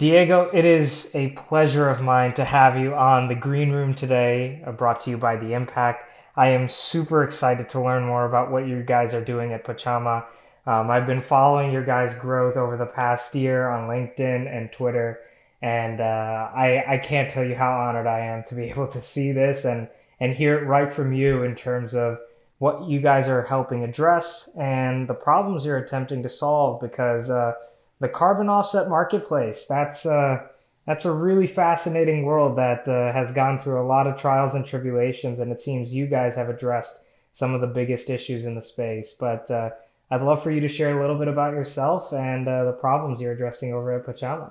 Diego, it is a pleasure of mine to have you on the Green Room today, uh, brought to you by The Impact. I am super excited to learn more about what you guys are doing at Pachama. Um, I've been following your guys' growth over the past year on LinkedIn and Twitter, and uh, I, I can't tell you how honored I am to be able to see this and, and hear it right from you in terms of what you guys are helping address and the problems you're attempting to solve because uh, the carbon offset marketplace, that's, uh, that's a really fascinating world that uh, has gone through a lot of trials and tribulations, and it seems you guys have addressed some of the biggest issues in the space. But uh, I'd love for you to share a little bit about yourself and uh, the problems you're addressing over at Pachama.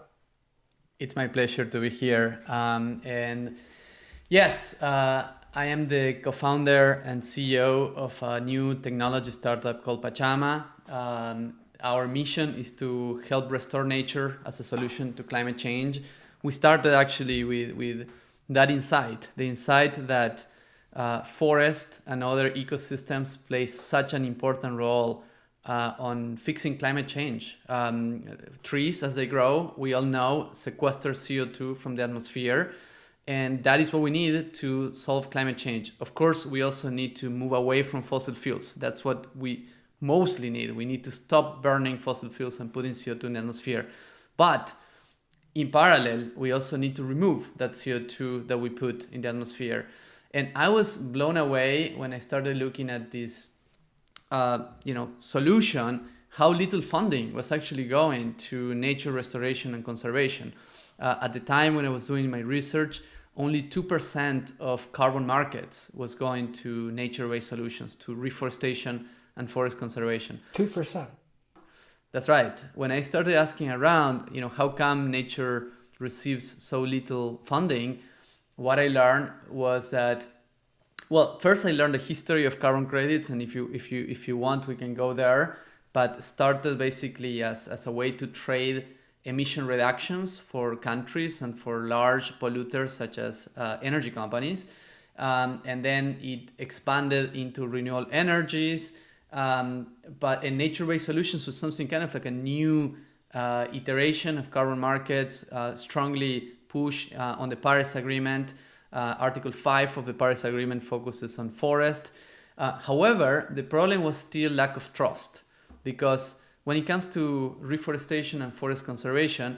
It's my pleasure to be here. Um, and yes, uh, I am the co founder and CEO of a new technology startup called Pachama. Um, our mission is to help restore nature as a solution to climate change. We started actually with, with that insight the insight that uh, forest and other ecosystems play such an important role uh, on fixing climate change. Um, trees, as they grow, we all know, sequester CO2 from the atmosphere. And that is what we need to solve climate change. Of course, we also need to move away from fossil fuels. That's what we mostly need. We need to stop burning fossil fuels and putting CO2 in the atmosphere. But in parallel, we also need to remove that CO2 that we put in the atmosphere. And I was blown away when I started looking at this, uh, you know, solution. How little funding was actually going to nature restoration and conservation. Uh, at the time when I was doing my research, only 2% of carbon markets was going to nature-based solutions, to reforestation and forest conservation. 2%. That's right. When I started asking around, you know, how come nature receives so little funding, what I learned was that well, first I learned the history of carbon credits and if you if you if you want we can go there, but started basically as as a way to trade emission reductions for countries and for large polluters such as uh, energy companies. Um, and then it expanded into renewable energies, um, but in nature-based solutions was something kind of like a new uh, iteration of carbon markets, uh, strongly pushed uh, on the Paris Agreement. Uh, Article 5 of the Paris Agreement focuses on forest. Uh, however, the problem was still lack of trust because when it comes to reforestation and forest conservation,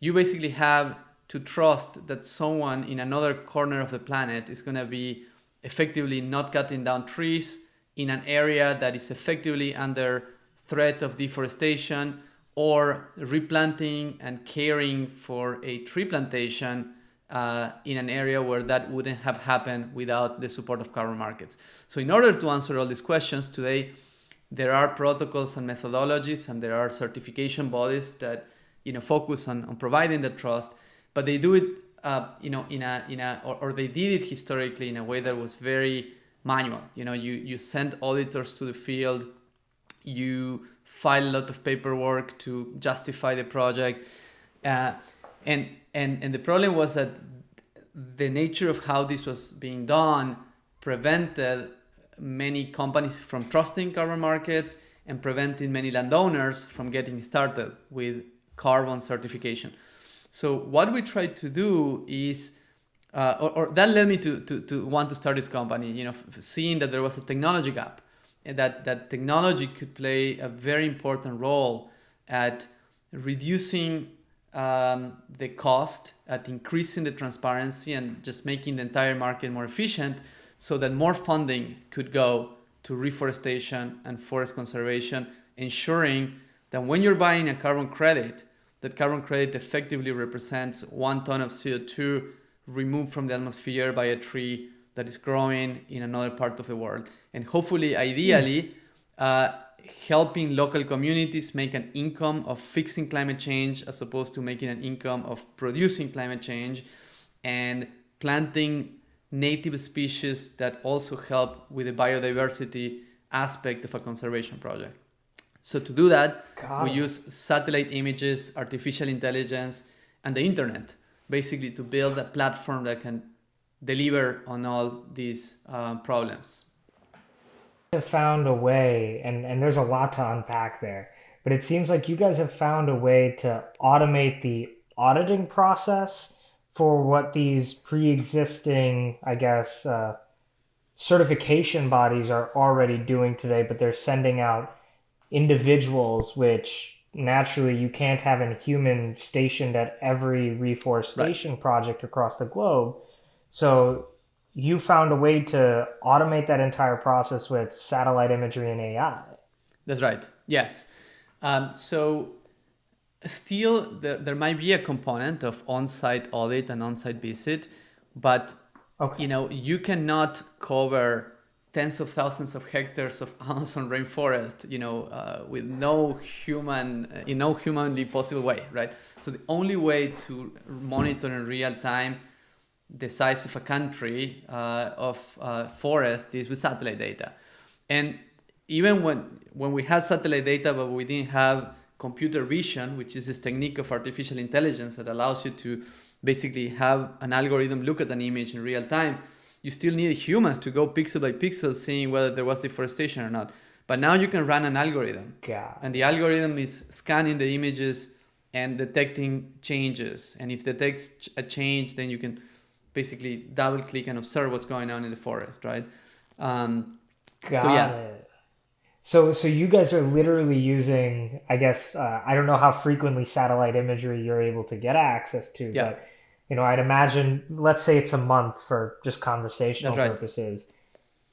you basically have to trust that someone in another corner of the planet is going to be effectively not cutting down trees, in an area that is effectively under threat of deforestation or replanting and caring for a tree plantation uh, in an area where that wouldn't have happened without the support of carbon markets. So in order to answer all these questions today, there are protocols and methodologies and there are certification bodies that you know focus on, on providing the trust, but they do it uh, you know in a in a or, or they did it historically in a way that was very manual. You know, you, you send auditors to the field, you file a lot of paperwork to justify the project. Uh, and, and, and the problem was that the nature of how this was being done prevented many companies from trusting carbon markets and preventing many landowners from getting started with carbon certification. So what we tried to do is uh, or, or, that led me to, to, to want to start this company, you know, seeing that there was a technology gap and that, that technology could play a very important role at reducing um, the cost, at increasing the transparency and just making the entire market more efficient so that more funding could go to reforestation and forest conservation, ensuring that when you're buying a carbon credit, that carbon credit effectively represents one ton of CO2 removed from the atmosphere by a tree that is growing in another part of the world. And hopefully, ideally, uh, helping local communities make an income of fixing climate change as opposed to making an income of producing climate change and planting native species that also help with the biodiversity aspect of a conservation project. So to do that, God. we use satellite images, artificial intelligence, and the internet basically to build a platform that can deliver on all these uh, problems. Have found a way, and, and there's a lot to unpack there, but it seems like you guys have found a way to automate the auditing process for what these pre-existing, I guess, uh, certification bodies are already doing today, but they're sending out individuals, which naturally you can't have a human stationed at every reforestation right. project across the globe. So you found a way to automate that entire process with satellite imagery and AI. That's right. Yes. Um, so still there, there might be a component of on-site audit and on-site visit, but okay. you know you cannot cover tens of thousands of hectares of Amazon rainforest, you know, uh, with no human, in no humanly possible way, right? So the only way to monitor in real time the size of a country uh, of uh, forest is with satellite data. And even when, when we had satellite data, but we didn't have computer vision, which is this technique of artificial intelligence that allows you to basically have an algorithm look at an image in real time, you still need humans to go pixel by pixel seeing whether there was deforestation or not. But now you can run an algorithm. Yeah. And the algorithm is scanning the images and detecting changes. And if it detects a change, then you can basically double click and observe what's going on in the forest, right? Um, Got so yeah. It. So so you guys are literally using, I guess, uh, I don't know how frequently satellite imagery you're able to get access to, yeah. but you know, I'd imagine, let's say it's a month for just conversational right. purposes.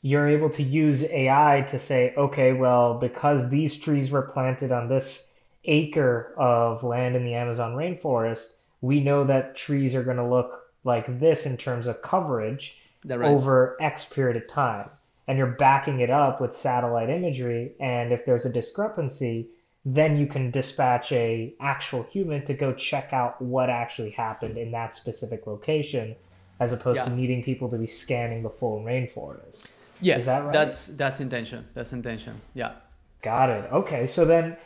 You're able to use AI to say, okay, well, because these trees were planted on this acre of land in the Amazon rainforest, we know that trees are going to look like this in terms of coverage right. over X period of time. And you're backing it up with satellite imagery. And if there's a discrepancy, then you can dispatch a actual human to go check out what actually happened in that specific location as opposed yeah. to needing people to be scanning the full rainforest. Yes, that right? that's that's intention. That's intention. Yeah. Got it. Okay, so then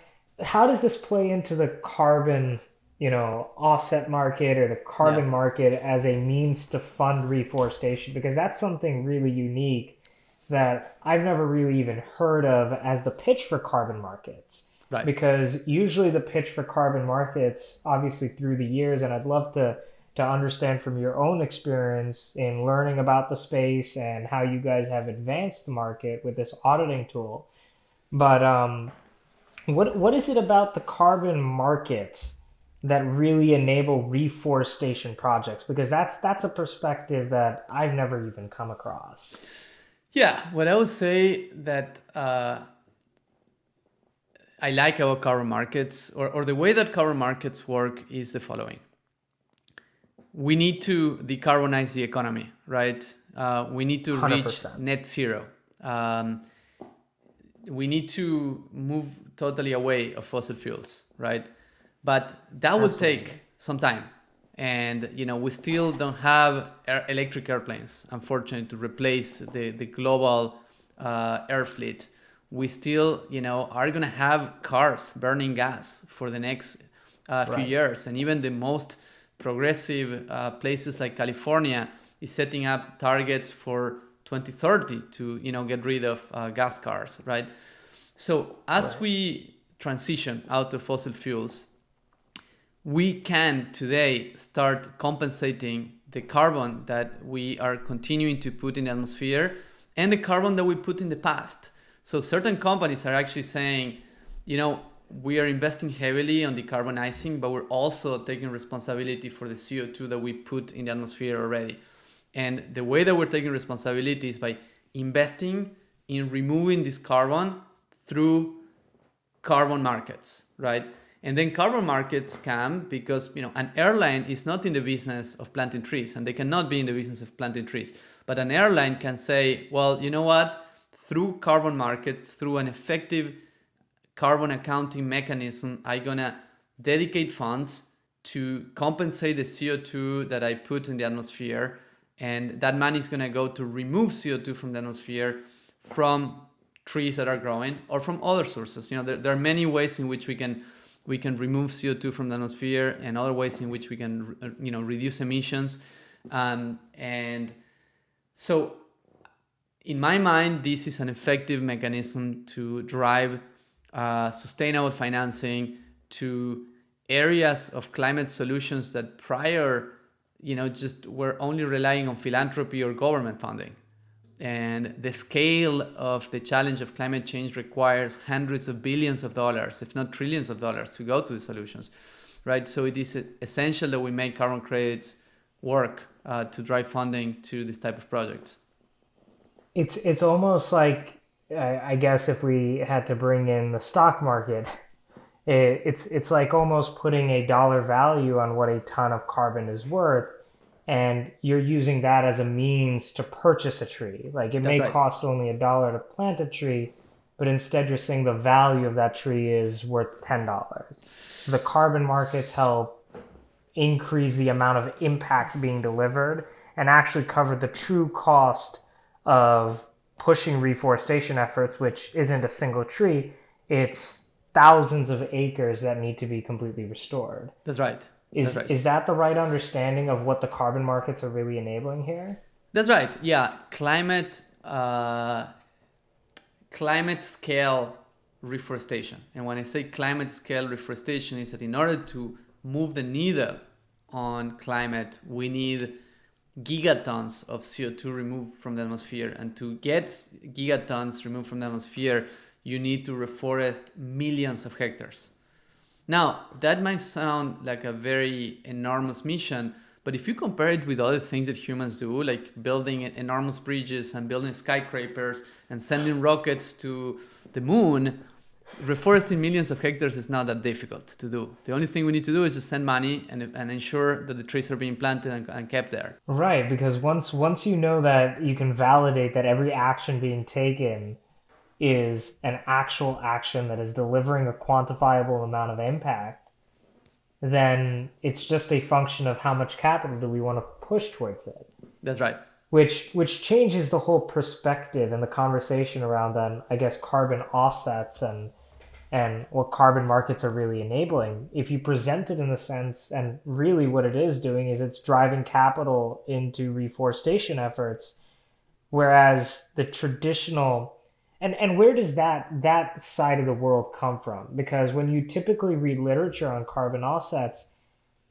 how does this play into the carbon you know, offset market or the carbon yeah. market as a means to fund reforestation because that's something really unique that I've never really even heard of as the pitch for carbon markets. Right. Because usually the pitch for carbon markets, obviously through the years, and I'd love to to understand from your own experience in learning about the space and how you guys have advanced the market with this auditing tool. But um, what what is it about the carbon markets that really enable reforestation projects because that's that's a perspective that I've never even come across. Yeah, what I would say that uh, I like about carbon markets or, or the way that carbon markets work is the following. We need to decarbonize the economy, right? Uh, we need to 100%. reach net zero. Um, we need to move totally away of fossil fuels, right? but that will take some time and you know we still don't have air, electric airplanes unfortunately to replace the, the global uh, air fleet we still you know are going to have cars burning gas for the next uh, few right. years and even the most progressive uh, places like california is setting up targets for 2030 to you know get rid of uh, gas cars right so as right. we transition out of fossil fuels we can today start compensating the carbon that we are continuing to put in the atmosphere and the carbon that we put in the past. So certain companies are actually saying, you know, we are investing heavily on decarbonizing, but we're also taking responsibility for the CO2 that we put in the atmosphere already. And the way that we're taking responsibility is by investing in removing this carbon through carbon markets, right? And then carbon markets come because you know an airline is not in the business of planting trees and they cannot be in the business of planting trees. But an airline can say, well, you know what? Through carbon markets, through an effective carbon accounting mechanism, I'm gonna dedicate funds to compensate the CO2 that I put in the atmosphere. And that money is gonna go to remove CO2 from the atmosphere from trees that are growing or from other sources. You know, there, there are many ways in which we can we can remove CO2 from the atmosphere and other ways in which we can you know reduce emissions um, and so in my mind this is an effective mechanism to drive uh, sustainable financing to areas of climate solutions that prior, you know, just were only relying on philanthropy or government funding. And the scale of the challenge of climate change requires hundreds of billions of dollars, if not trillions of dollars, to go to the solutions, right? So it is essential that we make carbon credits work uh, to drive funding to this type of projects. It's it's almost like I guess if we had to bring in the stock market, it, it's it's like almost putting a dollar value on what a ton of carbon is worth, and you're using that as a means to purchase a tree. Like it That's may right. cost only a dollar to plant a tree, but instead you're saying the value of that tree is worth ten dollars. So the carbon markets help increase the amount of impact being delivered and actually cover the true cost of pushing reforestation efforts, which isn't a single tree, it's thousands of acres that need to be completely restored. That's right. Is That's right. is that the right understanding of what the carbon markets are really enabling here? That's right. Yeah, climate uh, climate scale reforestation. And when I say climate scale reforestation, is that in order to move the needle on climate, we need gigatons of CO2 removed from the atmosphere. And to get gigatons removed from the atmosphere, you need to reforest millions of hectares. Now, that might sound like a very enormous mission, but if you compare it with other things that humans do, like building enormous bridges and building skyscrapers and sending rockets to the moon, reforesting millions of hectares is not that difficult to do. The only thing we need to do is just send money and, and ensure that the trees are being planted and, and kept there. Right, because once once you know that you can validate that every action being taken is an actual action that is delivering a quantifiable amount of impact, then it's just a function of how much capital do we want to push towards it. That's right which which changes the whole perspective and the conversation around then I guess carbon offsets and and what carbon markets are really enabling. If you present it in the sense, and really what it is doing is it's driving capital into reforestation efforts, whereas the traditional and and where does that that side of the world come from? Because when you typically read literature on carbon offsets,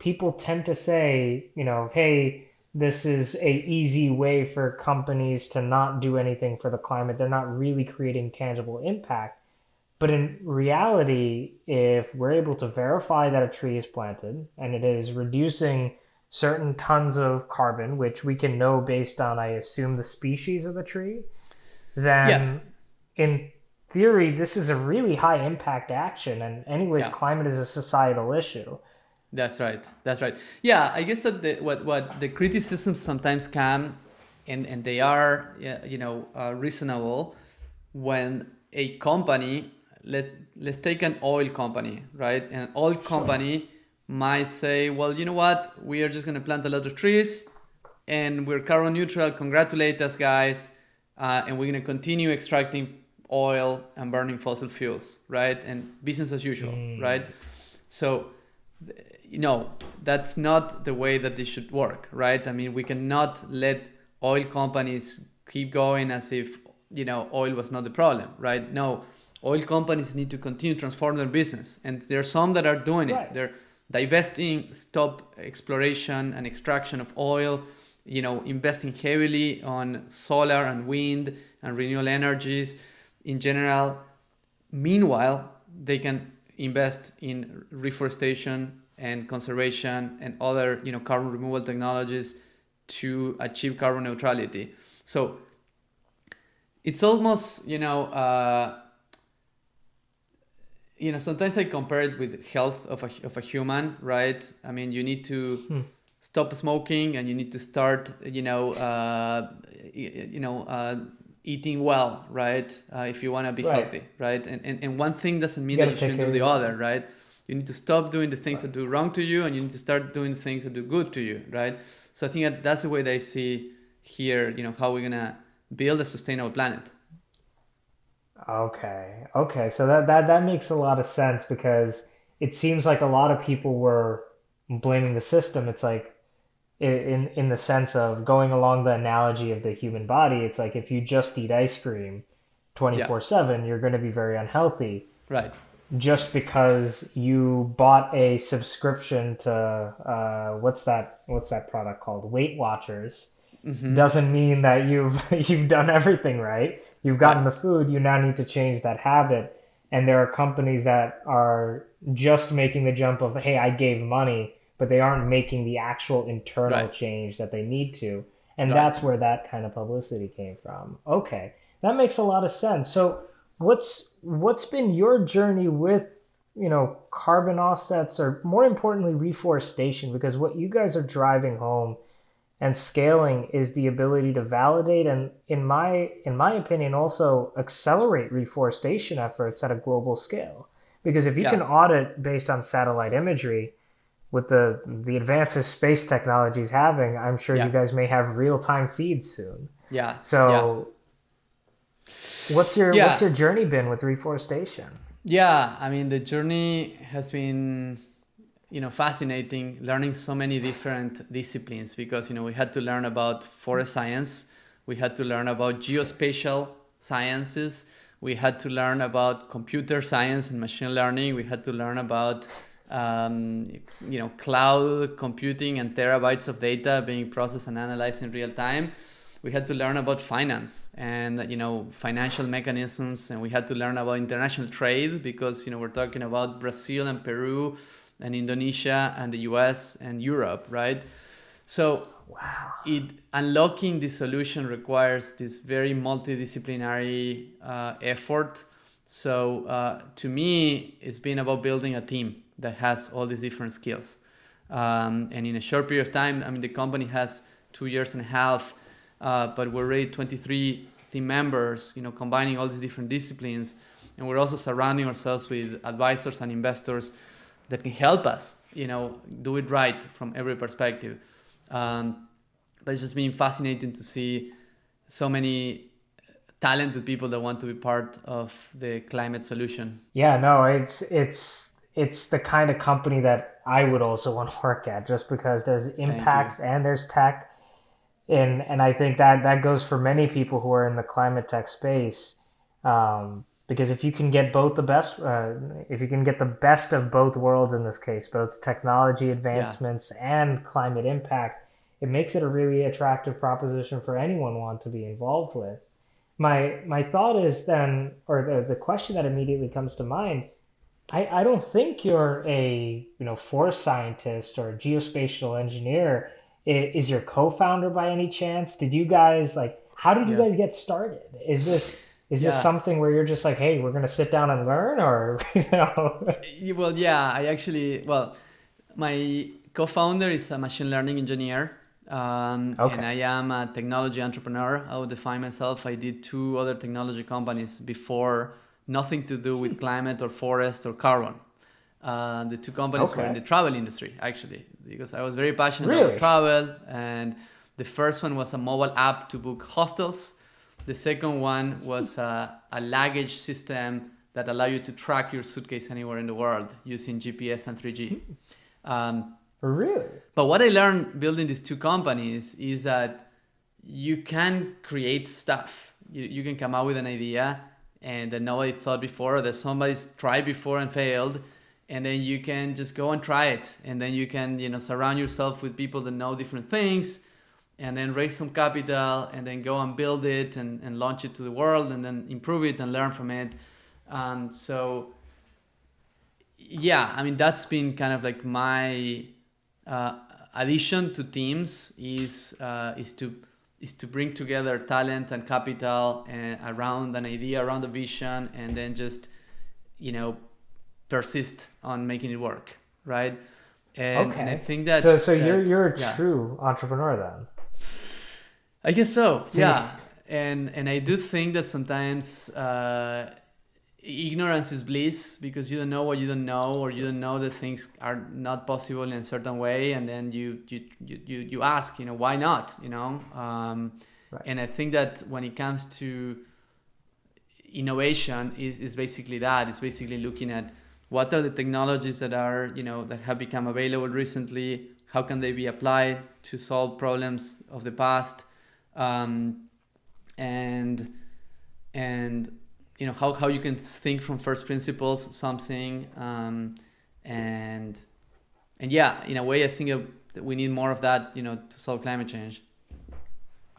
people tend to say, you know, hey, this is a easy way for companies to not do anything for the climate. They're not really creating tangible impact but in reality, if we're able to verify that a tree is planted and it is reducing certain tons of carbon, which we can know based on, I assume, the species of the tree, then yeah. in theory, this is a really high impact action. And, anyways, yeah. climate is a societal issue. That's right. That's right. Yeah, I guess that the, what what the criticisms sometimes come, and and they are you know uh, reasonable, when a company let let's take an oil company, right? An oil company might say, well, you know what? We are just going to plant a lot of trees, and we're carbon neutral. Congratulate us, guys, uh, and we're going to continue extracting oil and burning fossil fuels, right? And business as usual, mm. right? So, you know, that's not the way that this should work, right? I mean, we cannot let oil companies keep going as if you know oil was not the problem, right? No oil companies need to continue to transform their business. And there are some that are doing right. it they're divesting stop exploration and extraction of oil you know investing heavily on solar and wind and renewable energies in general. Meanwhile they can invest in reforestation and conservation and other you know carbon removal technologies to achieve carbon neutrality. So it's almost you know uh, you know, sometimes I compare it with health of a, of a human, right? I mean, you need to hmm. stop smoking and you need to start, you know, uh, you know, uh, eating well, right? Uh, if you want to be right. healthy, right? And, and, and one thing doesn't mean you that you shouldn't do the other, right? You need to stop doing the things right. that do wrong to you and you need to start doing things that do good to you, right? So I think that that's the way they see here, you know, how we're going to build a sustainable planet. Okay. Okay. So that, that that makes a lot of sense because it seems like a lot of people were blaming the system. It's like in in the sense of going along the analogy of the human body, it's like if you just eat ice cream 24/7, you're going to be very unhealthy. Right. just because you bought a subscription to uh, what's that what's that product called Weight Watchers Mm-hmm. doesn't mean that you've you've done everything right. You've gotten the food, you now need to change that habit. And there are companies that are just making the jump of, hey, I gave money, but they aren't making the actual internal Right. change that they need to. And Right. that's where that kind of publicity came from. Okay, that makes a lot of sense. So what's what's been your journey with, you know, carbon offsets or more importantly, reforestation? Because what you guys are driving home and scaling is the ability to validate and in my in my opinion also accelerate reforestation efforts at a global scale because if you can audit based on satellite imagery with the the advances space technology is having i'm sure you guys may have real-time feeds soon Yeah. Yeah. so what's your Yeah. what's your journey been with reforestation Yeah, I mean the journey has been, you know, fascinating. Learning so many different disciplines because you know we had to learn about forest science, we had to learn about geospatial sciences, we had to learn about computer science and machine learning, we had to learn about, um, you know, cloud computing and terabytes of data being processed and analyzed in real time we had to learn about finance and you know financial mechanisms and we had to learn about international trade because you know we're talking about brazil and peru and indonesia and the us and europe right? So wow. it unlocking the solution requires this very multidisciplinary uh, effort. So uh, to me it's been about building a team that has all these different skills. Um, and in a short period of time i mean the company has two years and a half uh, but we're already 23 team members you know combining all these different disciplines. And we're also surrounding ourselves with advisors and investors that can help us you know do it right from every perspective. Um, but it's just been fascinating to see so many talented people that want to be part of the climate solution. Yeah no it's it's it's the kind of company that i would also want to work at just because there's impact and there's tech. And and I think that that goes for many people who are in the climate tech space. Um, because if you can get both the best, uh, if you can get the best of both worlds in this case, both technology yeah advancements and climate impact, it makes it a really attractive proposition for anyone want to be involved with. My my thought is then, or the, the question that immediately comes to mind, I, I don't think you're a you know forest scientist or a geospatial engineer. Is your co-founder by any chance? Did you guys like how did you yeah guys get started? Is this is this something where you're just like, hey, we're gonna sit down and learn, or you know? Well yeah i actually well my co-founder is a machine learning engineer um, and i am a technology entrepreneur. I would define myself. I did two other technology companies before nothing to do with climate or forest or carbon. Uh, the two companies were in the travel industry actually because i was very passionate about travel and the first one was a mobile app to book hostels the second one was a, a luggage system that allow you to track your suitcase anywhere in the world using gps and 3g um, Really? but what I learned building these two companies is that you can create stuff. You, you can come out with an idea and that nobody thought before, that somebody's tried before and failed, and then you can just go and try it. And then you can, you know, surround yourself with people that know different things and then raise some capital and then go and build it and, and launch it to the world and then improve it and learn from it. and so yeah, I mean that's been kind of like my uh, addition to teams is uh, is to is to bring together talent and capital and around an idea, around a vision, and then just you know persist on making it work, right? And and I think that So so you're you're a yeah, true entrepreneur then. I guess so. So Yeah, and and I do think that sometimes uh, ignorance is bliss because you don't know what you don't know, or you don't know that things are not possible in a certain way, and then you you you you, you ask, you know, why not? You know, um, right. and I think that when it comes to innovation, is is basically that. It's basically looking at what are the technologies that are you know that have become available recently. How can they be applied to solve problems of the past? um, and and you know how, how you can think from first principles something um, and and yeah in a way i think that we need more of that you know to solve climate change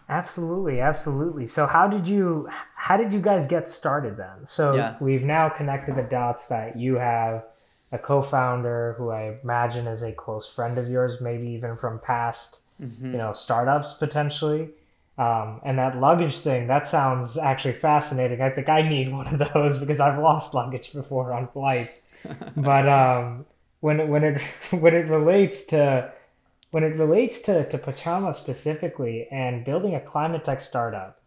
absolutely absolutely so how did you how did you guys get started then so yeah. we've now connected the dots that you have a co-founder who i imagine is a close friend of yours maybe even from past mm-hmm. you know startups potentially um, and that luggage thing, that sounds actually fascinating. I think I need one of those because I've lost luggage before on flights. but um, when when it when it relates to when it relates to, to Pachama specifically and building a climate tech startup,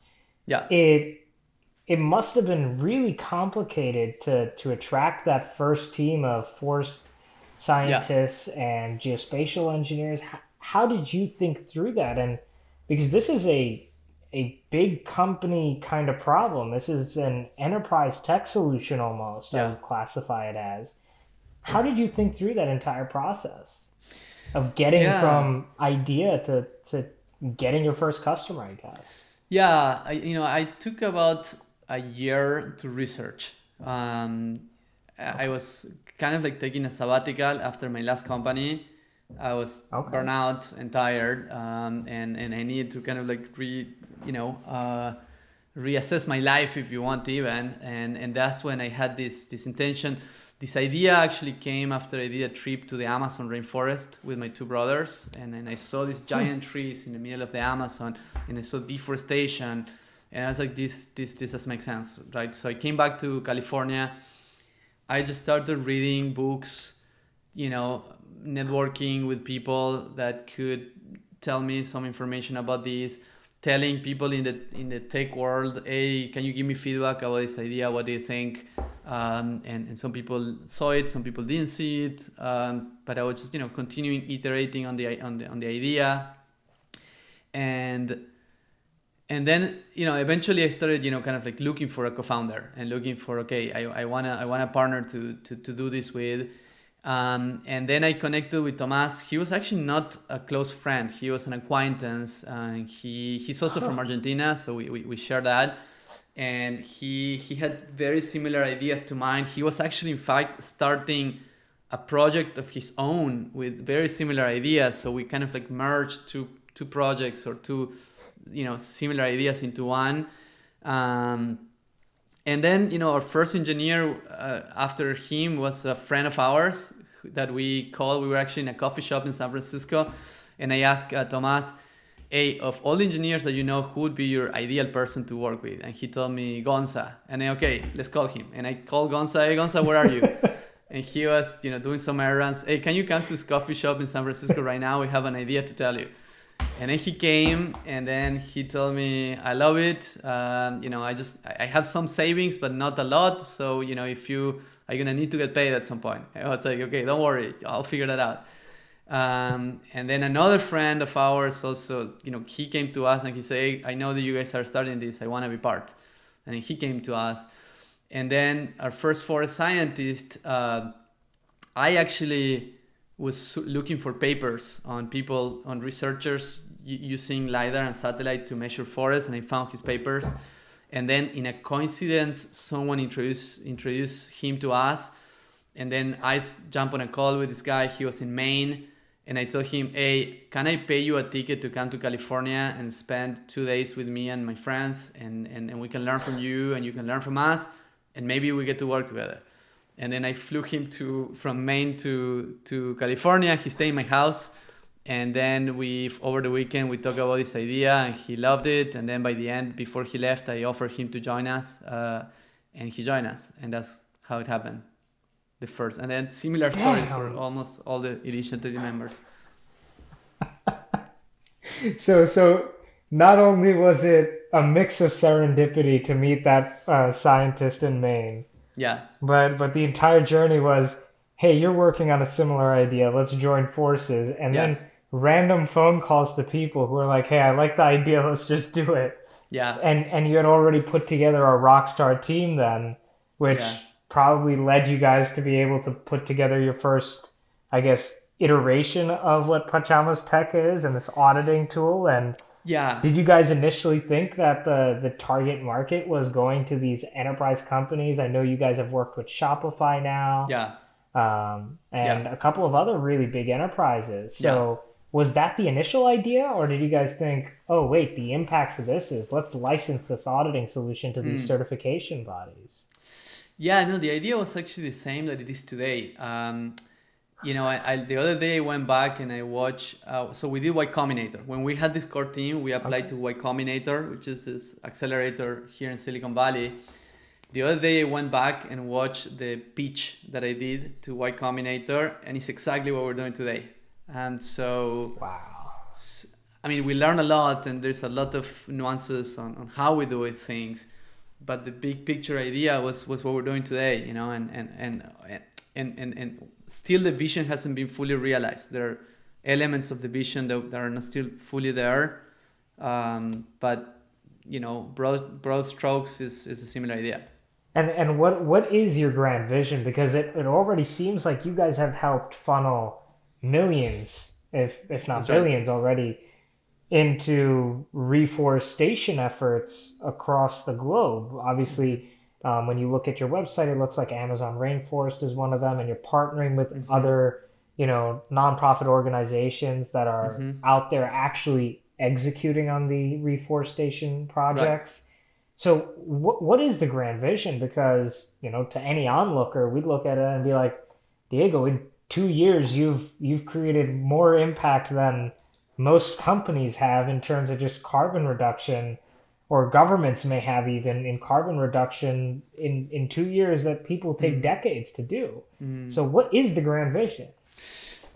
yeah, it it must have been really complicated to to attract that first team of forest scientists yeah. and geospatial engineers. How, how did you think through that and because this is a a big company kind of problem. This is an enterprise tech solution almost. Yeah. I would classify it as. How did you think through that entire process of getting yeah. from idea to to getting your first customer? I guess. Yeah, I, you know, I took about a year to research. Um, I was kind of like taking a sabbatical after my last company I was okay. burnout and tired, um, and and I needed to kind of like re you know uh, reassess my life if you want even, and and that's when I had this this intention. This idea actually came after I did a trip to the Amazon rainforest with my two brothers, and then I saw these hmm. giant trees in the middle of the Amazon, and I saw deforestation, and I was like, this this this does make sense, right? So I came back to California. I just started reading books, you know, networking with people that could tell me some information about this telling people in the in the tech world hey can you give me feedback about this idea what do you think um, and, and some people saw it some people didn't see it um, but i was just you know continuing iterating on the on the, on the idea and and then you know eventually i started you know kind of like looking for a co-founder and looking for okay i, I want to i want a partner to, to to do this with um, and then I connected with Tomas. He was actually not a close friend. He was an acquaintance. Uh, he he's also from Argentina, so we, we, we share that. And he he had very similar ideas to mine. He was actually, in fact, starting a project of his own with very similar ideas. So we kind of like merged two two projects or two, you know, similar ideas into one. Um, and then you know our first engineer uh, after him was a friend of ours that we called. We were actually in a coffee shop in san francisco. And i asked uh, tomas hey of all the engineers that you know who would be your ideal person to work with? And he told me gonza. And I, okay let's call him. And i called gonza hey gonza where are you? And he was you know doing some errands. Hey can you come to this coffee shop in san francisco right now? We have an idea to tell you and then he came and then he told me i love it um, you know i just i have some savings but not a lot so you know if you are gonna need to get paid at some point? I was like okay don't worry i'll figure that out. Um, and then another friend of ours also you know he came to us and he said i know that you guys are starting this i want to be part. And he came to us. And then our first forest scientist uh, i actually was looking for papers on people on researchers using lidar and satellite to measure forests, and I found his papers. And then, in a coincidence, someone introduced introduced him to us. And then I jumped on a call with this guy. He was in Maine, and I told him, "Hey, can I pay you a ticket to come to California and spend two days with me and my friends, and and, and we can learn from you, and you can learn from us, and maybe we get to work together." And then I flew him to from Maine to to California. He stayed in my house. And then we over the weekend we talked about this idea and he loved it. And then by the end before he left i offered him to join us uh, and he joined us. And that's how it happened. The first and then similar stories for almost all the initiative members. So so not only was it a mix of serendipity to meet that uh, scientist in maine yeah but but the entire journey was hey you're working on a similar idea let's join forces and yes. then random phone calls to people who are like, "Hey, I like the idea. Let's just do it." Yeah. And and you had already put together a rock star team then, which yeah. probably led you guys to be able to put together your first, I guess, iteration of what Pachama's tech is and this auditing tool and Yeah. Did you guys initially think that the the target market was going to these enterprise companies? I know you guys have worked with Shopify now, Yeah. um, and Yeah. a couple of other really big enterprises. Yeah. So was that the initial idea, or did you guys think, oh wait, the impact for this is let's license this auditing solution to these Mm. certification bodies? Yeah, no, the idea was actually the same that it is today. Um, you know, I, I the other day I went back and I watched. Uh, so we did Y Combinator. When we had this core team, we applied to Y Combinator, which is this accelerator here in Silicon Valley. The other day I went back and watched the pitch that I did to Y Combinator, and it's exactly what we're doing today. And so Wow. I mean, we learn a lot, and there's a lot of nuances on, on how we do things. But the big picture idea was, was what we're doing today, you know, and and, and and and and and still the vision hasn't been fully realized. There are elements of the vision that, that are not still fully there, um, but you know, broad broad strokes is, is a similar idea. And and what what is your grand vision? Because it, it already seems like you guys have helped funnel millions, if if not That's right. billions already, into reforestation efforts across the globe. Obviously, um, when you look at your website, it looks like Amazon Rainforest is one of them, and you're partnering with Mhm. other, you know, nonprofit organizations that are Mhm. out there actually executing on the reforestation projects. So what what is the grand vision? Because, you know, to any onlooker, we'd look at it and be like, Diego, in two years you've you've created more impact than most companies have in terms of just carbon reduction, or governments may have even in carbon reduction in, in two years that people take Mm. decades to do. Mm. So what is the grand vision?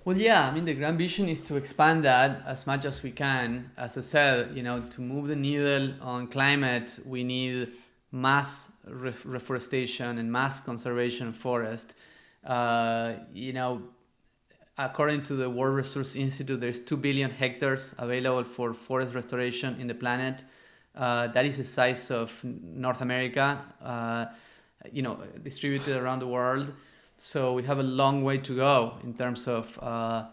Well, yeah, I mean, the grand vision is to expand that as much as we can. As I said, you know, to move the needle on climate, we need mass ref- reforestation and mass conservation of forest. Uh, you know, according to the World Resource Institute, there's 2 billion hectares available for forest restoration in the planet. Uh, that is the size of North America, uh, you know, distributed around the world. So we have a long way to go in terms of uh,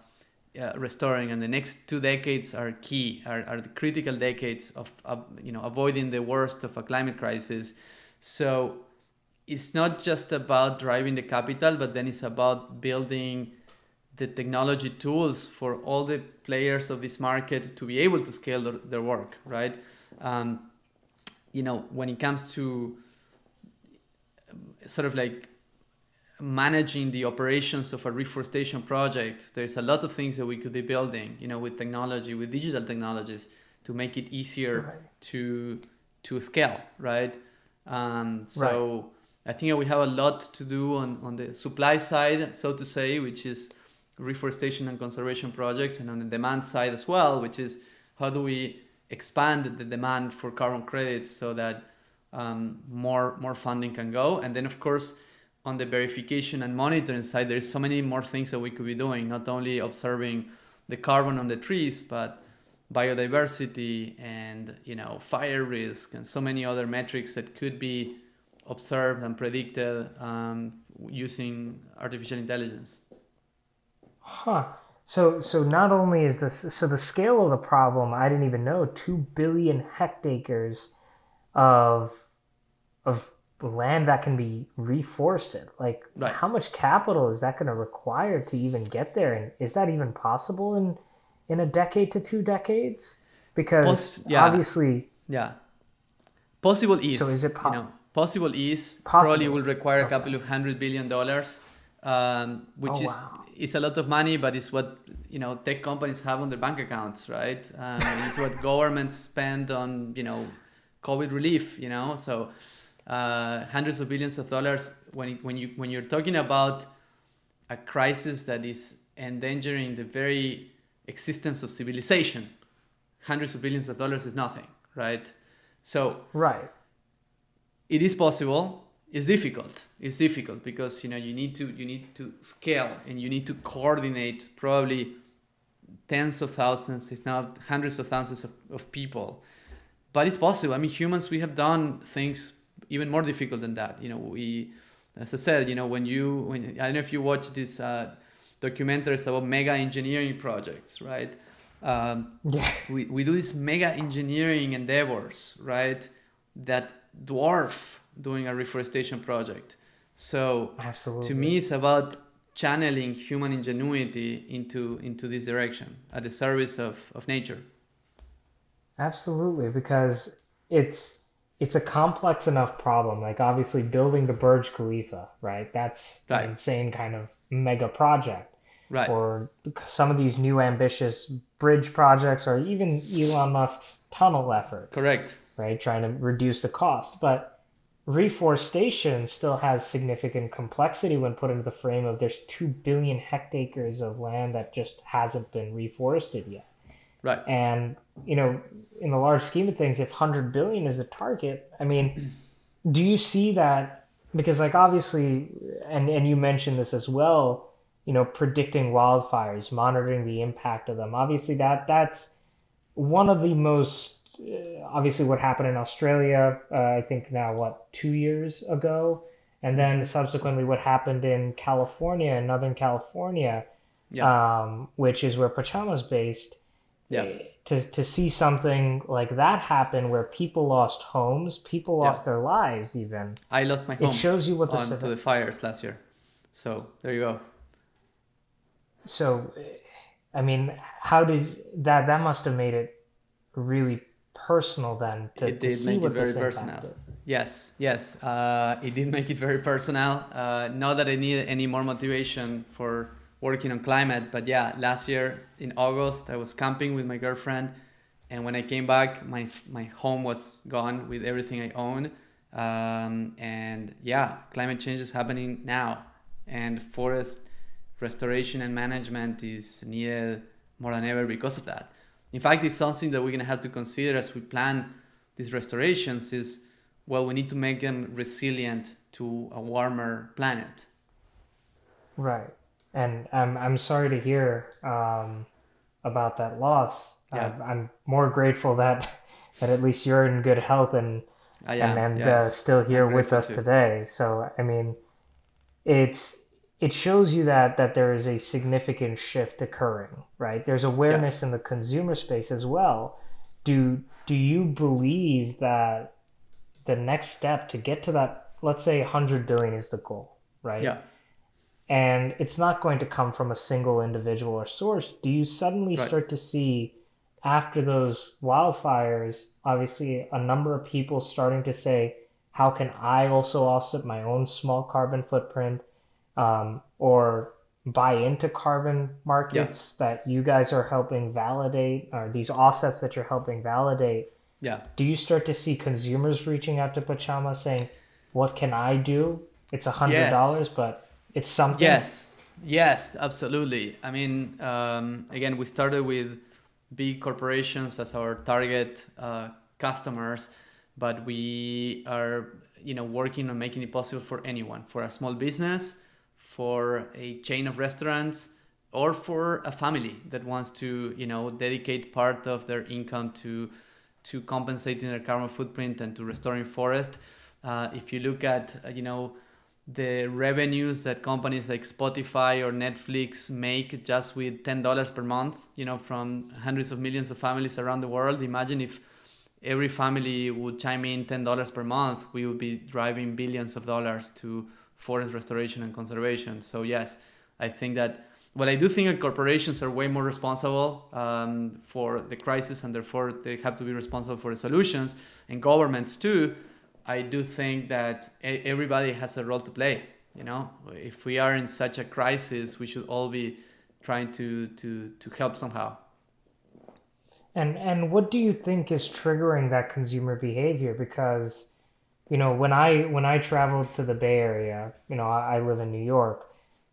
restoring, and the next two decades are key, are, are the critical decades of, of you know avoiding the worst of a climate crisis. So it's not just about driving the capital, but then it's about building the technology tools for all the players of this market to be able to scale their, their work, right? Um, you know, when it comes to sort of like managing the operations of a reforestation project, there's a lot of things that we could be building, you know, with technology, with digital technologies to make it easier Right. to to scale, right? Um, so I think we have a lot to do on, on the supply side, so to say, which is reforestation and conservation projects, and on the demand side as well, which is how do we expand the demand for carbon credits so that um, more more funding can go, and then of course on the verification and monitoring side, there's so many more things that we could be doing, not only observing the carbon on the trees, but biodiversity and you know fire risk and so many other metrics that could be observed and predicted um, using artificial intelligence. Huh. So so not only is this so the scale of the problem, I didn't even know, two billion hectares of of land that can be reforested. Like Right. how much capital is that going to require to even get there? And is that even possible in in a decade to two decades? Because Poss- yeah. obviously Yeah, possible is. So is it po- you know, possible is probably will require a Okay. couple of hundred billion dollars, um, which Oh, is wow. It's a lot of money, but it's what you know tech companies have on their bank accounts, right? Um, it's what governments spend on you know COVID relief, you know. So uh, hundreds of billions of dollars when when you when you're talking about a crisis that is endangering the very existence of civilization, hundreds of billions of dollars is nothing, right? So right. it is possible. It's difficult. It's difficult because you know you need to you need to scale and you need to coordinate probably tens of thousands, if not hundreds of thousands of, of people. But it's possible. I mean, humans we have done things even more difficult than that. You know, we, as I said, you know, when you when I don't know if you watch these uh, documentaries about mega engineering projects, right? Um, Yeah. we, we do these mega engineering endeavors, right? That dwarf doing a reforestation project. So Absolutely. to me, it's about channeling human ingenuity into into this direction at the service of, of nature. Absolutely, because it's it's a complex enough problem. Like obviously building the Burj Khalifa, right? That's an insane kind of mega project. right, Or some of these new ambitious bridge projects, or even Elon Musk's tunnel efforts, correct. right? Trying to reduce the cost. But reforestation still has significant complexity when put into the frame of there's two billion hectares of land that just hasn't been reforested yet. Right. And, you know, in the large scheme of things, if 100 billion is the target, I mean, do you see that? Because, like, obviously, and, and you mentioned this as well, you know, predicting wildfires, monitoring the impact of them. Obviously, that that's one of the most, obviously, what happened in Australia, uh, I think now, what, two years ago? And then hmm subsequently, what happened in California, in Northern California, Yeah, um, which is where Pachama's based yeah, eh, to to see something like that happen where people lost homes, people yeah. lost their lives even, I lost my it shows you what the on to the fires last year. So there you go. so eh, I mean, how did that that must have made it really personal then to It to did see make it very personal. did. Yes, yes. Uh, it did make it very personal. Uh, not that I need any more motivation for working on climate, but yeah, last year in August, I was camping with my girlfriend, and when I came back, my my home was gone with everything I own. Um, and yeah, climate change is happening now, and forest restoration and management is needed more than ever because of that. In fact, it's something that we're gonna have to consider as we plan these restorations. Is well, we need to make them resilient to a warmer planet. Right. And I'm I'm sorry to hear um, about that loss. Yeah, I'm I'm more grateful that that at least you're in good health and and and uh, Yes, still I'm here with us too. today. So I mean, it's it shows you that that there is a significant shift occurring, right? There's Yeah. awareness in the consumer space as well. Do do you believe that the next step to get to that, let's say 100 billion is the goal, right? Yeah. And it's not going to come from a single individual or source. Do you suddenly Right. start to see after those wildfires, obviously a number of people starting to say, how can I also offset my own small carbon footprint, um, or buy into carbon Yeah. markets that you guys are helping validate, or these offsets that you're helping validate? Yeah. Do you start to see consumers reaching out to Pachama saying, what can I do? It's a hundred Yes. dollars, but it's something. Yes, yes, absolutely. I mean, um, again, we started with big corporations as our target uh, customers, but we are, you know, working on making it possible for anyone, for a small business, for a chain of restaurants, or for a family that wants to, you know, dedicate part of their income to to compensating their carbon footprint and to restoring forest. Uh, if you look at, uh, you know, the revenues that companies like Spotify or Netflix make just with ten dollars per month, you know, from hundreds of millions of families around the world. Imagine if every family would chime in ten dollars per month, we would be driving billions of dollars to forest restoration and conservation. So yes, I think that. Well, I do think that corporations are way more responsible um, for the crisis, and therefore they have to be responsible for the solutions, and governments too. I do think that everybody has a role to play. You know, if we are in such a crisis, we should all be trying to to to help somehow. And and what do you think is triggering that consumer behavior? Because, you know, when I when I travel to the Bay Area, you know, I, I live in New York,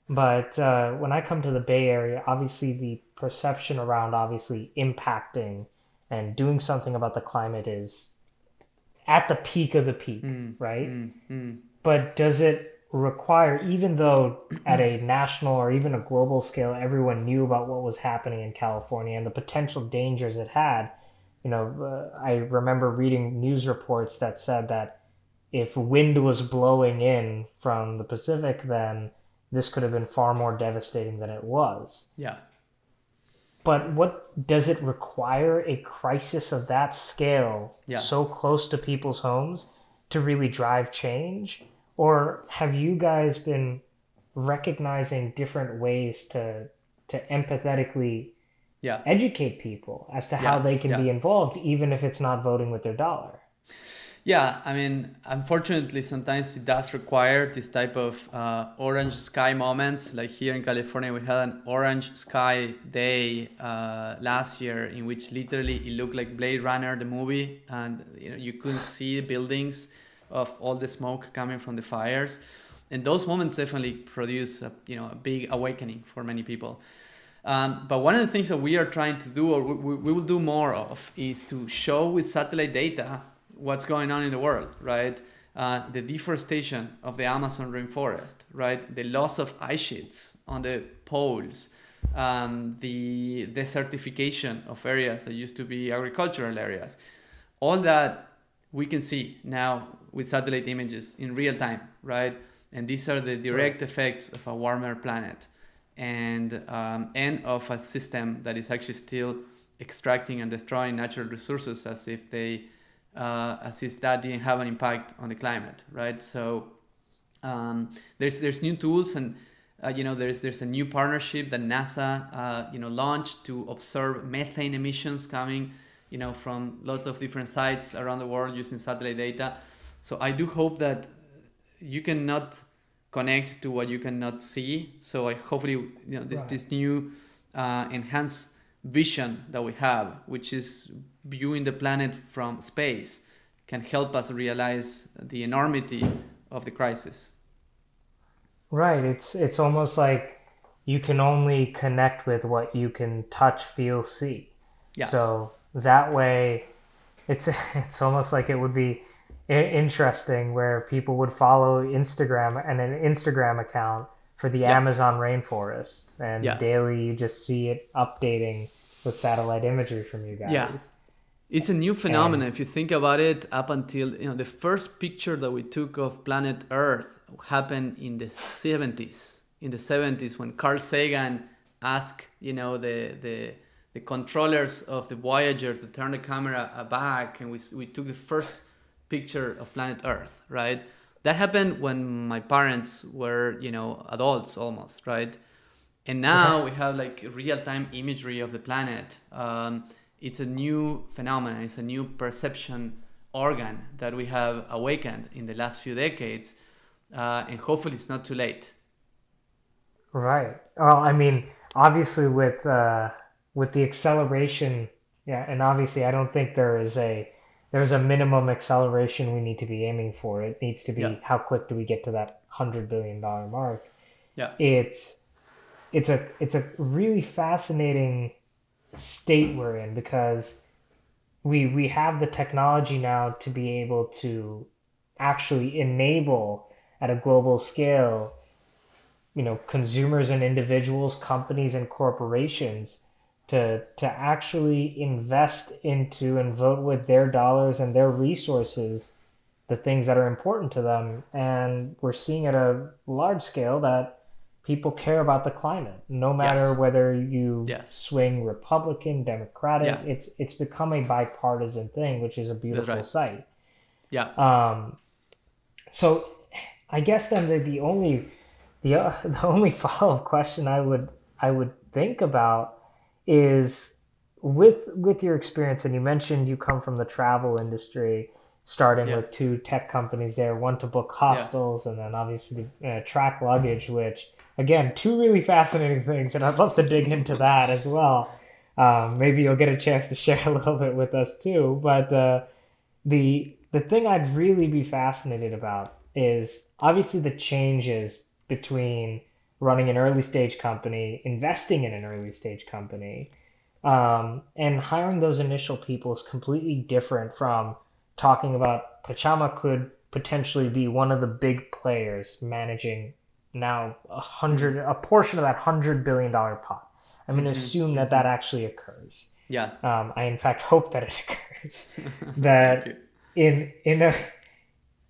but uh, when I come to the Bay Area, obviously the perception around obviously impacting and doing something about the climate is at the peak of the peak, Mm, right? mm, mm. But does it require, even though at a national or even a global scale, everyone knew about what was happening in California and the potential dangers it had? You know, uh, I remember reading news reports that said that if wind was blowing in from the Pacific, then this could have been far more devastating than it was. Yeah. but what does it require a crisis of that scale Yeah. so close to people's homes to really drive change? Or have you guys been recognizing different ways to to empathetically Yeah. educate people as to how they can yeah. be involved even if it's not voting with their dollar? Yeah, I mean, unfortunately, sometimes it does require this type of uh, orange sky moments. Like here in California, we had an orange sky day uh, last year, in which literally it looked like Blade Runner, the movie, and you know you couldn't see the buildings of all the smoke coming from the fires. And those moments definitely produce a, you know a big awakening for many people. Um, but one of the things that we are trying to do, or we, we we will do more of, is to show with satellite data what's going on in the world, right? Uh, the deforestation of the Amazon rainforest, right? The loss of ice sheets on the poles, um, the desertification of areas that used to be agricultural areas. All that we can see now with satellite images in real time, right? And these are the direct effects of a warmer planet and um, and of a system that is actually still extracting and destroying natural resources as if they uh, as if that didn't have an impact on the climate, right? So um, there's there's new tools and uh, you know there's there's a new partnership that NASA uh, you know launched to observe methane emissions coming you know from lots of different sites around the world using satellite data. So I do hope that you cannot connect to what you cannot see. So I hopefully you know this Right. this new uh, enhanced vision that we have, which is viewing the planet from space, can help us realize the enormity of the crisis. Right. It's it's almost like you can only connect with what you can touch, feel, see. Yeah. So that way, it's it's almost like it would be interesting where people would follow Instagram and an Instagram account for the Yeah. Amazon rainforest, and Yeah. daily you just see it updating with satellite imagery from you guys. Yeah. It's a new phenomenon if you think about it. Up until you know the first picture that we took of planet Earth happened in the 70s. In the 70s, when Carl Sagan asked you know the the the controllers of the Voyager to turn the camera uh, back, and we we took the first picture of planet Earth, right? That happened when my parents were you know adults almost, right? and now we have like real-time imagery of the planet um, it's a new phenomenon it's a new perception organ that we have awakened in the last few decades uh, and hopefully it's not too late Right. Well, I mean, obviously with uh, with the acceleration, yeah, and obviously I don't think there is a there's a minimum acceleration we need to be aiming for. It needs to be Yeah. how quick do we get to that hundred billion dollar mark? yeah It's it's a it's a really fascinating state we're in because we we have the technology now to be able to actually enable at a global scale you know consumers and individuals companies and corporations to to actually invest into and vote with their dollars and their resources the things that are important to them. And we're seeing at a large scale that people care about the climate no matter Yes. whether you Yes. swing republican democratic Yeah. it's it's become a bipartisan thing which is a beautiful right. sight yeah um, so I guess then the, only the, uh, the only follow-up question I would I would think about is with with your experience and you mentioned you come from the travel industry starting Yeah. with two tech companies there one to book hostels and then obviously uh, track luggage which again two really fascinating things and I'd love to dig into that as well. Um, maybe you'll get a chance to share a little bit with us too. But uh, the the thing I'd really be fascinated about is obviously the changes between running an early stage company, investing in an early stage company, um, and hiring those initial people is completely different from talking about Pachama could potentially be one of the big players managing now a hundred a portion of that hundred billion dollar pot. I'm going to Mhm, assume that that actually occurs. yeah Um, I in fact hope that it occurs. That in in a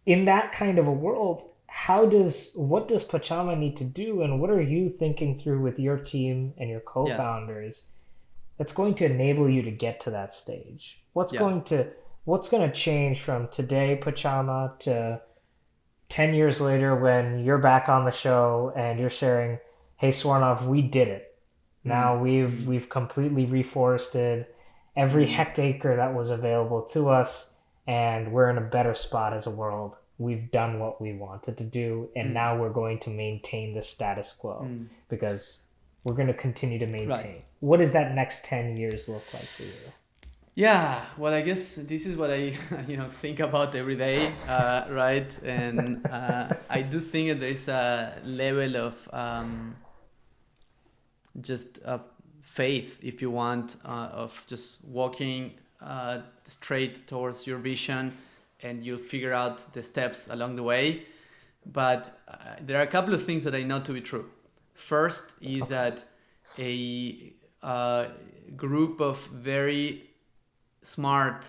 in that kind of a world, how does what does Pachama need to do, and what are you thinking through with your team and your co-founders that's going to enable you to get to that stage? What's Yeah. going to what's going to change from today Pachama to 10 years later when you're back on the show and you're sharing, "Hey Swarnov, we did it. Now we've we've completely reforested every hectare that was available to us and we're in a better spot as a world. We've done what we wanted to do and Mm. now we're going to maintain the status quo Mm. because we're going to continue to Right. maintain. What does that next 10 years look like for you? Yeah, well, I guess this is what I, you know, think about every day, uh, right? And uh, I do think that there's a level of um, just uh, faith, if you want, uh, of just walking uh, straight towards your vision, and you'll figure out the steps along the way. But there are a couple of things that I know to be true. First is that a group of very smart,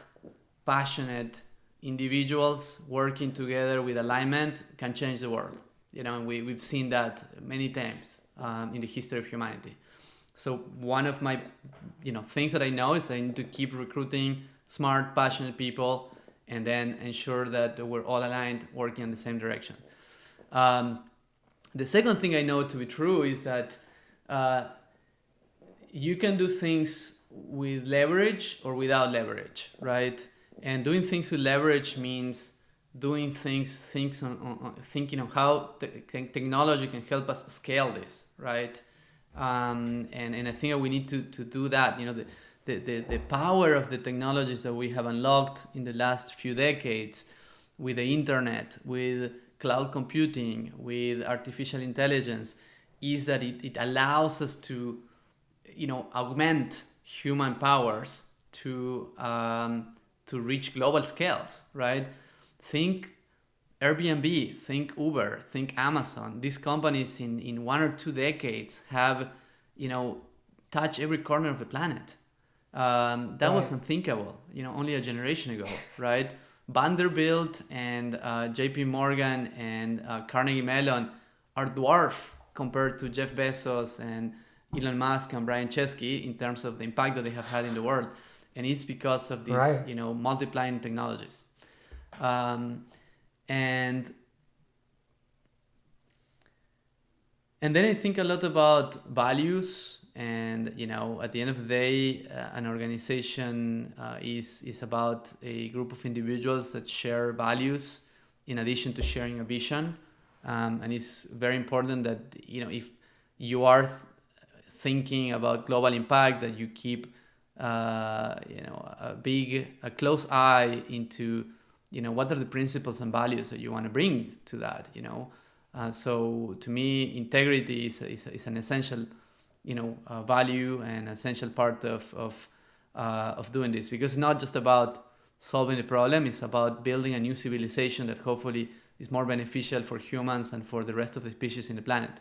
passionate individuals working together with alignment can change the world. You know, we, we've seen that many times um, in the history of humanity. So one of my, you know, things that I know is I need to keep recruiting smart, passionate people, and then ensure that we're all aligned, working in the same direction. Um, the second thing I know to be true is that uh, you can do things with leverage or without leverage, right? And doing things with leverage means doing things, things on, on, thinking of how te- technology can help us scale this, right? Um, and, and I think that we need to, to do that. You know, the, the, the, the power of the technologies that we have unlocked in the last few decades with the internet, with cloud computing, with artificial intelligence, is that it, it allows us to, you know, augment human powers to um, to reach global scales, right? Think Airbnb, think Uber, think Amazon. These companies in, in one or two decades have, you know, touched every corner of the planet. Um, that was unthinkable, you know, only a generation ago, right? Vanderbilt and uh, J.P. Morgan and uh, Carnegie Mellon are dwarf compared to Jeff Bezos and Elon Musk and Brian Chesky in terms of the impact that they have had in the world, and it's because of these, Right. you know, multiplying technologies. Um, and and then I think a lot about values, and you know, at the end of the day, uh, an organization uh, is is about a group of individuals that share values, in addition to sharing a vision, um, and it's very important that you know if you are thinking about global impact, that you keep uh, you know a big a close eye into you know what are the principles and values that you want to bring to that you know? Uh, so to me integrity is, is, is an essential you know uh, value and essential part of of, uh, of doing this. Because it's not just about solving the problem it's about building a new civilization that hopefully is more beneficial for humans and for the rest of the species in the planet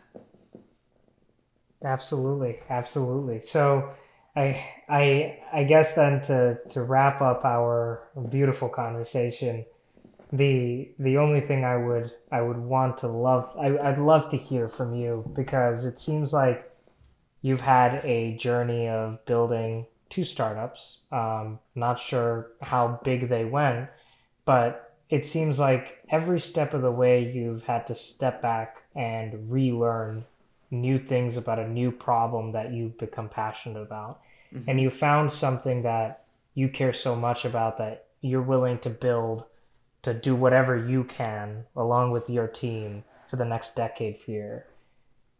Absolutely, absolutely. So I I I guess then to to wrap up our beautiful conversation, the the only thing I would I would want to love I, I'd love to hear from you because it seems like you've had a journey of building two startups. Um, not sure how big they went, but it seems like every step of the way you've had to step back and relearn new things about a new problem that you've become passionate about. And mm-hmm. you found something that you care so much about that you're willing to build to do whatever you can along with your team for the next decade for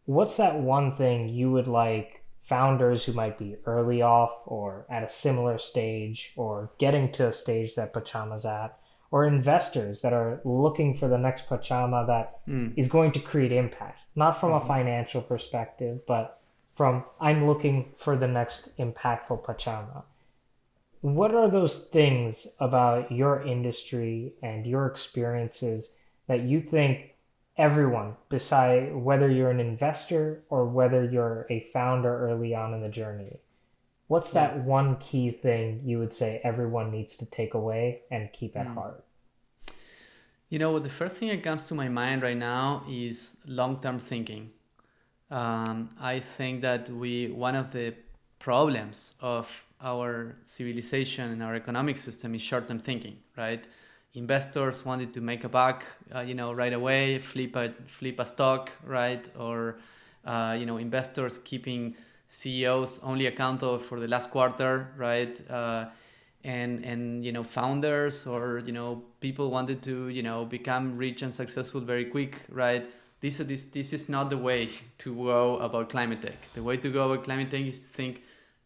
What's that one thing you would like founders who might be early off or at a similar stage or getting to a stage that Pachama's at, or investors that are looking for the next Pachama that Mm. is going to create impact, not from a Mhm. financial perspective, but from I'm looking for the next impactful Pachama. What are those things about your industry and your experiences that you think everyone, beside whether you're an investor or whether you're a founder early on in the journey, what's that one key thing you would say everyone needs to take away and keep at Mm. heart? You know, the first thing that comes to my mind right now is long-term thinking. Um, I think that we one of the problems of our civilization and our economic system is short-term thinking, right? Investors wanted to make a buck, uh, you know, right away, flip a flip a stock, right? Or uh, you know, investors keeping CEOs only accountable for the last quarter, right? Uh, and and you know, founders or you know, people wanted to you know become rich and successful very quick, right? This this this is not the way to go about climate tech. The way to go about climate tech is to think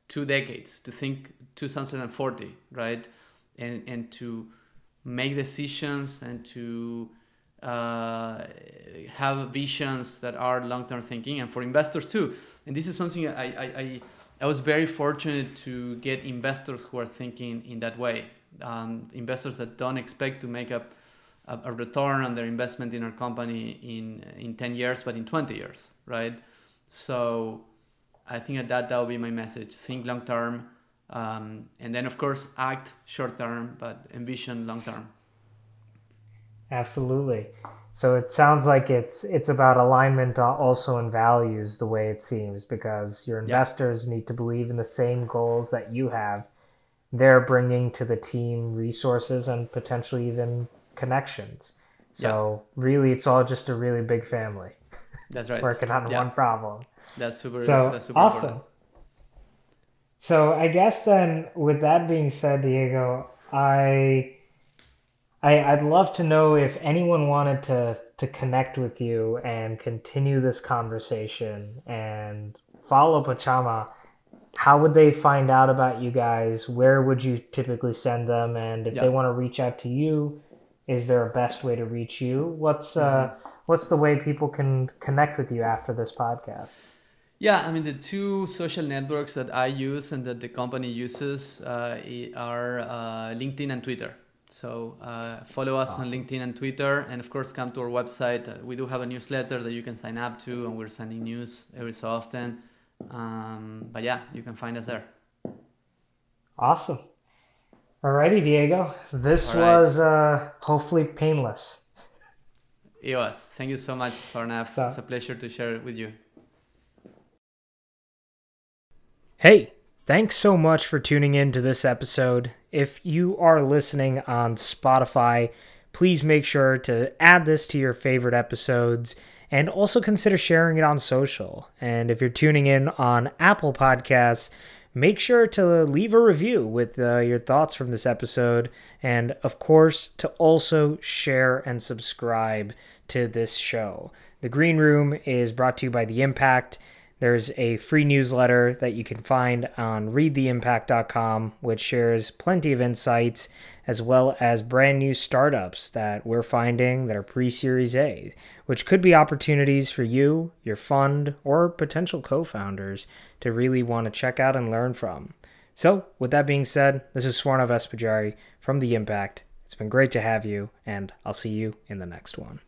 two decades, to think 2040, right? And, and to make decisions and to uh, have visions that are long-term thinking and for investors too. And this is something I, I, I, I was very fortunate to get investors who are thinking in that way. Um, investors that don't expect to make up a, a, return on their investment in our company in, in 10 years, but in 20 years, right? So I think that that will be my message. Think long term, um, and then of course act short term, but envision long term. Absolutely. So it sounds like it's it's about alignment uh, also in values, the way it seems, because your investors need to believe in the same goals that you have. They're bringing to the team resources and potentially even connections. So really, it's all just a really big family. That's right. Working on one problem. That's super. So that's super awesome. Important. So I guess then, with that being said, Diego, I, I I'd love to know if anyone wanted to to connect with you and continue this conversation and follow Pachama. How would they find out about you guys? Where would you typically send them? And if they want to reach out to you, is there a best way to reach you? What's uh, mm-hmm. what's the way people can connect with you after this podcast? Yeah, I mean, the two social networks that I use and that the company uses uh, are uh, LinkedIn and Twitter. So uh, follow us awesome. on LinkedIn and Twitter, and of course, come to our website. Uh, we do have a newsletter that you can sign up to, and we're sending news every so often. Um, but yeah, you can find us there. Awesome. Alrighty, Diego. This right. was uh, hopefully painless. It was. Thank you so much, Arnav. So, it's a pleasure to share it with you. Hey, thanks so much for tuning in to this episode. If you are listening on Spotify, please make sure to add this to your favorite episodes and also consider sharing it on social. And if you're tuning in on Apple Podcasts, make sure to leave a review with uh, your thoughts from this episode. And of course, to also share and subscribe to this show. The Green Room is brought to you by The Impact. There's a free newsletter that you can find on readtheimpact.com, which shares plenty of insights as well as brand new startups that we're finding that are pre Series A, which could be opportunities for you, your fund, or potential co founders to really want to check out and learn from. So, with that being said, this is Swarnav S. Pujari from The Impact. It's been great to have you, and I'll see you in the next one.